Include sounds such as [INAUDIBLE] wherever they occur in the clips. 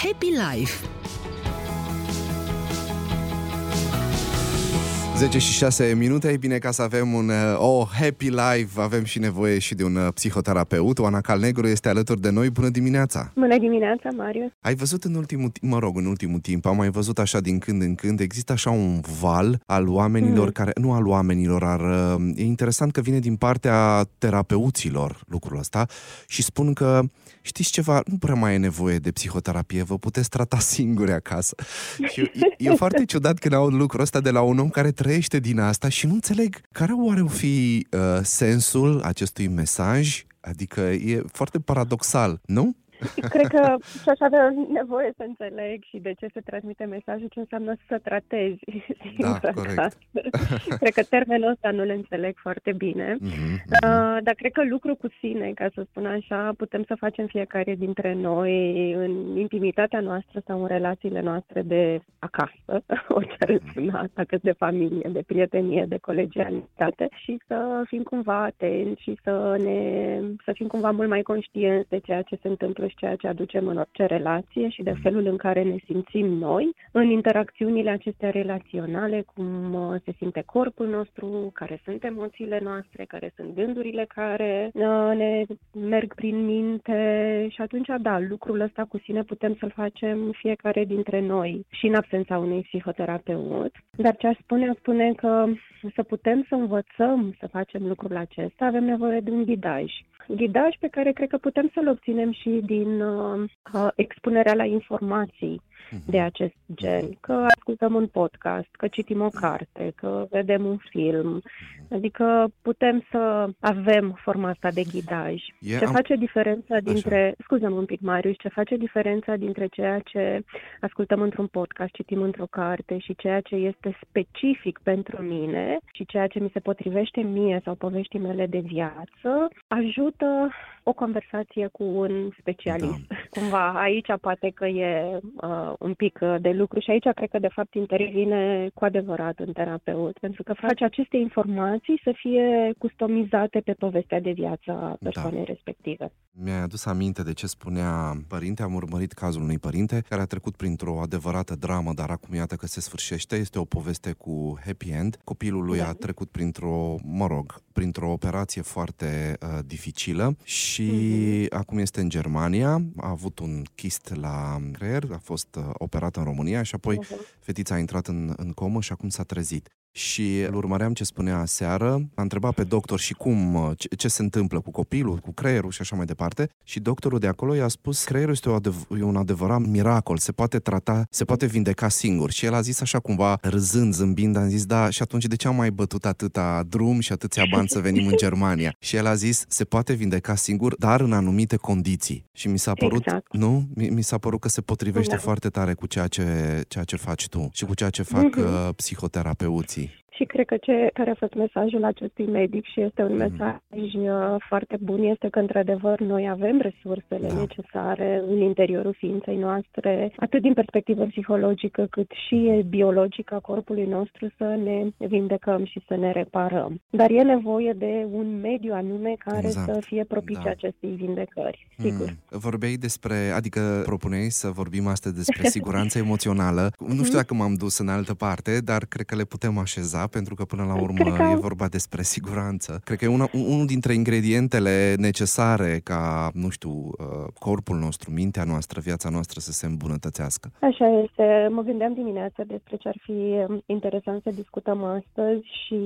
Happy Life 10 și 6 minute, e bine ca să avem un uh, oh, happy life, avem și nevoie și de un uh, psihoterapeut. Oana Calnegru este alături de noi. Bună dimineața! Bună dimineața, Marius! Ai văzut în ultimul timp, mă rog, în ultimul timp, am mai văzut așa din când în când, există așa un val al oamenilor mm. care, nu al oamenilor, ar, uh, e interesant că vine din partea terapeuților lucrul ăsta și spun că știți ceva, nu prea mai e nevoie de psihoterapie, vă puteți trata [LAUGHS] singuri acasă. Și e, e foarte ciudat când aud lucrul ăsta de la un om care trăiește din asta și nu înțeleg care oare o fi uh, sensul acestui mesaj, adică e foarte paradoxal, nu? Cred că și aș avea nevoie să înțeleg și de ce se transmite mesajul, ce înseamnă să tratezi. [LAUGHS] Da, corect. cred că termenul ăsta nu-l înțeleg foarte bine, mm-hmm. uh, dar cred că lucru cu sine, ca să spun așa, putem să facem fiecare dintre noi în intimitatea noastră sau în relațiile noastre de acasă, orice ar însemna, dacă de familie, de prietenie, de colegialitate și să fim cumva atenți și să, ne, să fim cumva mult mai conștienți de ceea ce se întâmplă și ceea ce aducem în orice relație și de felul în care ne simțim noi în interacțiunile acestea relaționale, cum uh, se simte corpul nostru, care sunt emoțiile noastre, care sunt gândurile care uh, ne merg prin minte. Și atunci, da, lucrul ăsta cu sine putem să-l facem fiecare dintre noi și în absența unui psihoterapeut. Dar ce aș spune, aș spune că să putem să învățăm să facem lucrul acesta, avem nevoie de un ghidaj. Ghidaj pe care cred că putem să-l obținem și din uh, expunerea la informații de mhm. acest gen, că ascultăm un podcast, că citim o carte, că vedem un film, mhm. adică putem să avem forma asta de ghidaj. Yeah, ce am... face diferența dintre, scuză-mă un pic, Marius, ce face diferența dintre ceea ce ascultăm într-un podcast, citim într-o carte și ceea ce este specific pentru mine și ceea ce mi se potrivește mie sau poveștii mele de viață, ajută o conversație cu un specialist. Da. Cumva aici poate că e uh, un pic uh, de lucru și aici cred că de fapt intervine cu adevărat un terapeut, pentru că face aceste informații să fie customizate pe povestea de viață a da. persoanei da. respective. Mi-ai adus aminte de ce spunea părinte, am urmărit cazul unui părinte care a trecut printr-o adevărată dramă, dar acum iată că se sfârșește, este o poveste cu happy end. Copilul lui da. a trecut printr-o, mă rog, printr-o operație foarte uh, dificilă și mm-hmm. acum este în Germania, a avut un chist la creier, a fost uh, operat în România și apoi uh-huh. fetița a intrat în, în comă și acum s-a trezit și îl urmăream ce spunea aseară, a întrebat pe doctor și cum, ce, ce se întâmplă cu copilul, cu creierul și așa mai departe și doctorul de acolo i-a spus creierul este o adev- e un adevărat miracol, se poate trata, se poate vindeca singur și el a zis așa cumva râzând, zâmbind, am zis da și atunci de ce am mai bătut atâta drum și atâția bani să venim în Germania? [LAUGHS] Și el a zis se poate vindeca singur, dar în anumite condiții și mi s-a părut, exact. nu? Mi, mi s-a părut că se potrivește da. foarte tare cu ceea ce, ceea ce faci tu și cu ceea ce fac uh-huh. uh, psihoterapeuții și cred că ce care a fost mesajul acestui medic și este un mm. mesaj uh, foarte bun este că într-adevăr noi avem resursele da. necesare în interiorul ființei noastre, atât din perspectivă psihologică cât și biologică a corpului nostru să ne vindecăm și să ne reparăm. Dar e nevoie de un mediu anume care exact. să fie propice da. acestei vindecări, sigur. Mm. Vorbeai despre, adică propuneai să vorbim astăzi despre siguranță [LAUGHS] emoțională. Nu știu dacă m-am dus în altă parte, dar cred că le putem așeza pentru că până la urmă că... e vorba despre siguranță. Cred că e una, unul dintre ingredientele necesare ca, nu știu, uh, corpul nostru, mintea noastră, viața noastră să se îmbunătățească. Așa este. Mă gândeam dimineața despre ce ar fi um, interesant să discutăm astăzi și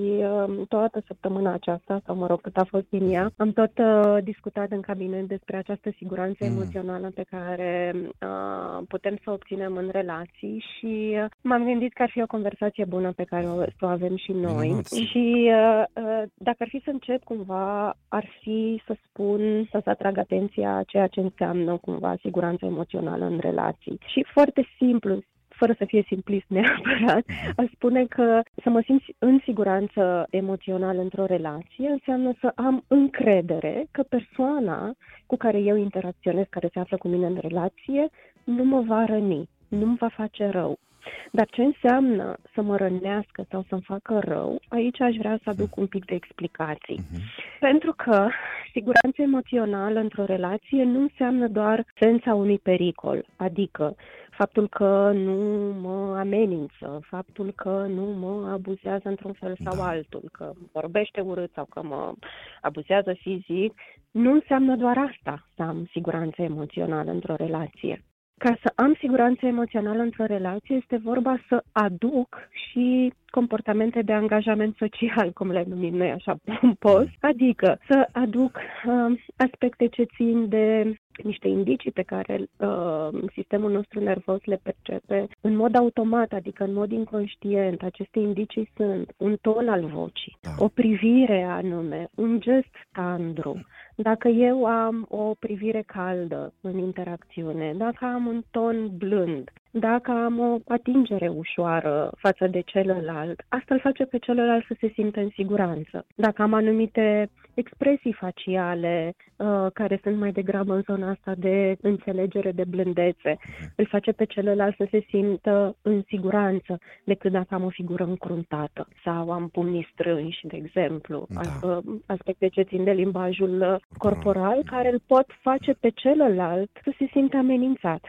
um, toată săptămâna aceasta, sau mă rog, cât a fost din ea, am tot uh, discutat în cabinet despre această siguranță mm. emoțională pe care uh, putem să o obținem în relații și m-am gândit că ar fi o conversație bună pe care o, să o avem avem și noi. Minunat. Și uh, uh, dacă ar fi să încep cumva, ar fi să spun, să-ți atrag atenția ceea ce înseamnă cumva siguranța emoțională în relații. Și foarte simplu, fără să fie simplist neapărat, mhm. aș spune că să mă simt în siguranță emoțională într-o relație înseamnă să am încredere că persoana cu care eu interacționez, care se află cu mine în relație, nu mă va răni, nu-mi va face rău Dar ce înseamnă să mă rănească sau să-mi facă rău, aici aș vrea să aduc un pic de explicații. Uh-huh. Pentru că siguranța emoțională într-o relație nu înseamnă doar sența unui pericol, adică faptul că nu mă amenință, faptul că nu mă abuzează într-un fel sau da. altul, că vorbește urât sau că mă abuzează fizic, nu înseamnă doar asta să am siguranță emoțională într-o relație. Ca să am siguranță emoțională într-o relație, este vorba să aduc și comportamente de angajament social, cum le numim noi așa pompos, adică să aduc uh, aspecte ce țin de niște indicii pe care uh, sistemul nostru nervos le percepe în mod automat, adică în mod inconștient. Aceste indicii sunt un ton al vocii, da. o privire anume, un gest tandru, dacă eu am o privire caldă în interacțiune, dacă am un ton blând, dacă am o atingere ușoară față de celălalt, asta îl face pe celălalt să se simtă în siguranță. Dacă am anumite expresii faciale uh, care sunt mai degrabă în zona asta de înțelegere, de blândețe, îl face pe celălalt să se simtă în siguranță decât dacă am o figură încruntată sau am pumnii strânși, de exemplu. Da. Aspecte ce țin de limbajul uh, corporal care îl pot face pe celălalt să se simtă amenințat.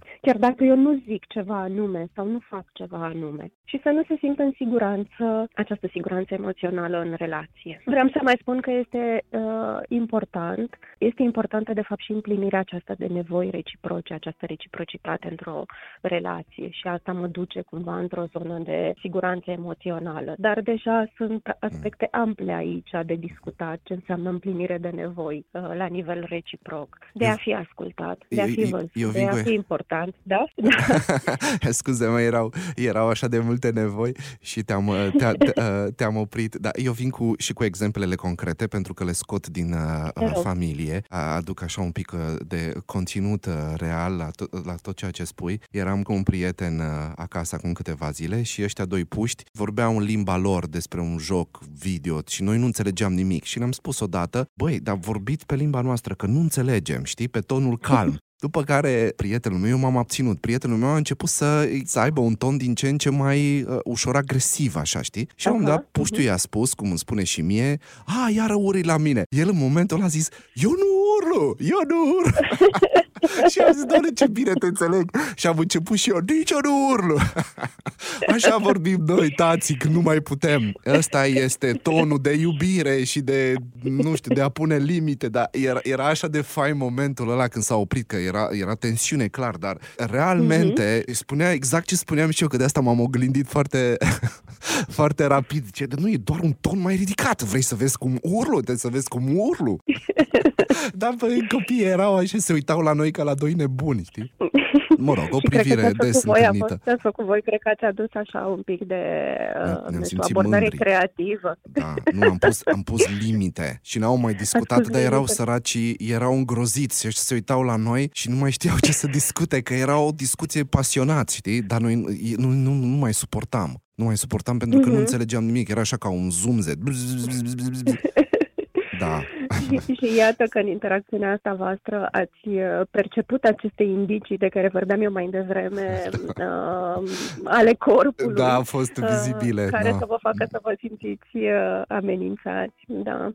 Mhm. Chiar dacă eu nu zic ceva anume sau nu fac ceva anume și să nu se simtă în siguranță, această siguranță emoțională în relație. Vreau să mai spun că este uh, important, este importantă de fapt și împlinirea aceasta de nevoi reciproce, această reciprocitate într-o relație și asta mă duce cumva într-o zonă de siguranță emoțională. Dar deja sunt aspecte ample aici de discutat ce înseamnă împlinire de nevoi uh, la nivel reciproc, de a fi ascultat, de a fi văzut, de a fi important, da? [LAUGHS] Scuze-mă, erau, erau așa de multe nevoi și te-am, uh, te, [LAUGHS] te, uh, te-am oprit. Dar eu vin cu, și cu exemplele concrete pentru că le scot din uh, familie. Aduc așa un pic uh, de conținut uh, real la, to- la tot ceea ce spui. Eram cu un prieten uh, acasă acum câteva zile și ăștia doi puști vorbeau în limba lor despre un joc video și noi nu înțelegeam nimic. Și ne-am spus odată, băi, dar vorbiți pe limba noastră, că nu înțelegem, știi, pe tonul calm. [LAUGHS] După care prietenul meu, eu m-am abținut, prietenul meu a început să, să aibă un ton din ce în ce mai uh, ușor agresiv, așa, știi? Și uh-huh. am dat, puștiu i-a spus, cum îmi spune și mie, a, iară uri la mine. El în momentul ăla a zis, eu nu urlu, eu nu urlu. și am zis, doamne, ce bine te înțeleg. Și am început și eu, nici eu nu urlu. [LAUGHS] Așa vorbim noi, tații, când nu mai putem. Ăsta este tonul de iubire și de, nu știu, de a pune limite, dar era, era așa de fain momentul ăla când s-a oprit, că era, era tensiune, clar, dar realmente mm-hmm. spunea exact ce spuneam și eu, că de asta m-am oglindit foarte, [LAUGHS] foarte rapid. Ce, nu e doar un ton mai ridicat, vrei să vezi cum urlu, trebuie să vezi cum urlu. [LAUGHS] dar bă, copiii erau așa, se uitau la noi ca la doi nebuni, știi? Mă rog, o privire des voi întâlnită. A fost cu voi, cred că ați adus așa un pic de uh, o abordare mândri. creativă. Da, nu, am pus, am pus limite și n-au mai [LAUGHS] discutat, dar erau săraci, erau îngroziți și se uitau la noi și nu mai știau ce să discute, că era o discuție pasionați, știi? Dar noi nu, nu, nu mai suportam. Nu mai suportam pentru că uh-huh. nu mhm. înțelegeam nimic. Era așa ca un zumzet. [LAUGHS] Da. și, și iată că în interacțiunea asta voastră ați uh, perceput aceste indicii de care vorbeam eu mai devreme uh, ale corpului. Da, au fost vizibile. Uh, care da. să vă facă să vă simțiți uh, amenințați. Da.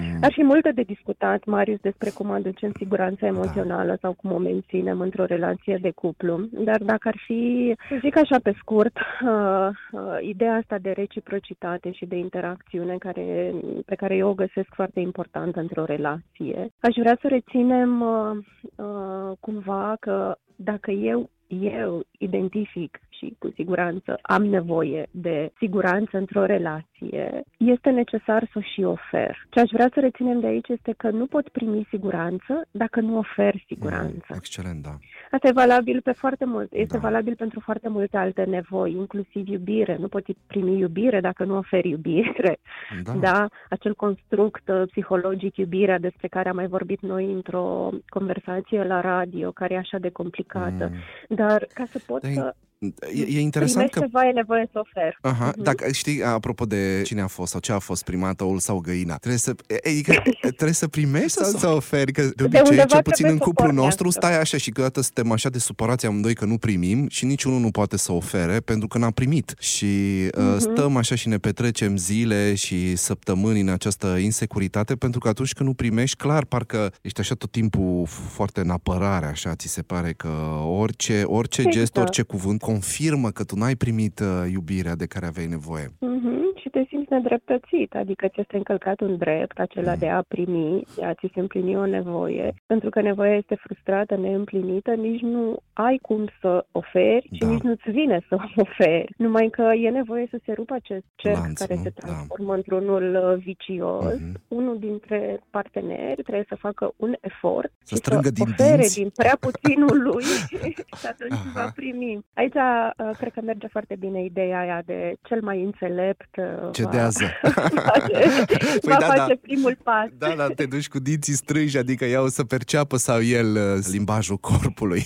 Mm. Ar fi multe de discutat, Marius, despre cum aducem siguranța emoțională da. sau cum o menținem într-o relație de cuplu. Dar dacă ar fi, să zic așa pe scurt, uh, uh, ideea asta de reciprocitate și de interacțiune care, pe care eu o găsesc foarte importantă într-o relație, aș vrea să reținem uh, uh, cumva că dacă eu eu identific și cu siguranță am nevoie de siguranță într-o relație, este necesar să o și ofer. Ce aș vrea să reținem de aici este că nu pot primi siguranță dacă nu ofer siguranță. Mm, excelent, da. Asta e valabil pe foarte mult, este da. valabil pentru foarte multe alte nevoi, inclusiv iubire. Nu poți primi iubire dacă nu oferi iubire. Da. da? Acel construct uh, psihologic, iubirea, despre care am mai vorbit noi într-o conversație la radio, care e așa de complicată. Mm. Dar ca să pot da, să E, e interesant că... ceva, e nevoie să ofer. Aha, uh-huh. dacă știi, apropo de cine a fost sau ce a fost primat, oul sau găina, trebuie să, adică, [LAUGHS] trebuie să primești sau să oferi? Că de obicei, de cel puțin în cuplul nostru, stai așa și câteodată suntem așa de supărați amândoi că nu primim și niciunul nu poate să ofere pentru că n-a primit. Și uh-huh. stăm așa și ne petrecem zile și săptămâni în această insecuritate pentru că atunci când nu primești, clar, parcă ești așa tot timpul foarte în apărare, așa, ți se pare că orice, orice exact. gest, orice cuvânt confirmă că tu n-ai primit uh, iubirea de care aveai nevoie. Mm-hmm. Și te simți nedreptățit, adică ți este încălcat un drept, acela mm. de a primi, de a ți se împlini o nevoie. Pentru că nevoia este frustrată, neîmplinită, nici nu ai cum să oferi și da. nici nu-ți vine să oferi. Numai că e nevoie să se rupă acest cerc Lanț, care nu? se da. transformă da. într-unul uh, vicios. Mm-hmm. Unul dintre parteneri trebuie să facă un efort să și strângă să din ofere dinți. din prea [LAUGHS] puținul lui [LAUGHS] și atunci Aha. va primi. Aici uh, cred că merge foarte bine ideea aia de cel mai înțelept uh, cedează. [LAUGHS] Va, face, păi va da, face da. primul pas. Da, da, te duci cu dinții strânși, adică ea o să perceapă sau el uh, limbajul corpului.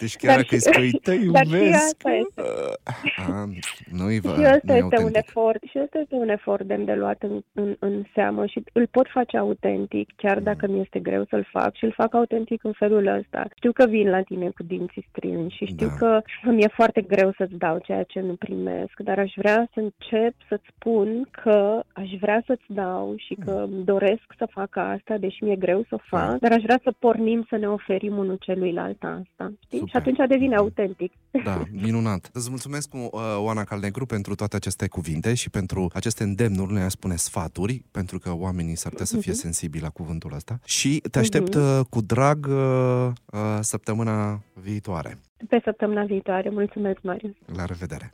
Deci chiar dacă îi spui, te [LAUGHS] iubesc. Uh, nu-i vă, și ăsta este un efort, și ăsta este un efort de, de luat în, în, în seamă și îl pot face autentic, chiar mm. dacă mi este greu să-l fac și îl fac autentic în felul ăsta. Știu că vin la tine cu dinții strânși și știu da. că mi e foarte greu să-ți dau ceea ce nu primesc, dar aș vrea să încep să-ți spun că aș vrea să-ți dau și că mm. doresc să fac asta, deși mi-e greu să o fac, da. dar aș vrea să pornim să ne oferim unul celuilalt asta. Știi? Super. Și atunci devine autentic. Da, minunat. Îți mulțumesc, uh, Oana Calnegru, pentru toate aceste cuvinte și pentru aceste îndemnuri, ne spune sfaturi, pentru că oamenii s-ar putea să fie uh-huh. sensibili la cuvântul ăsta. Și te aștept uh-huh. cu drag uh, săptămâna viitoare. Pe săptămâna viitoare. Mulțumesc, Marius. La revedere.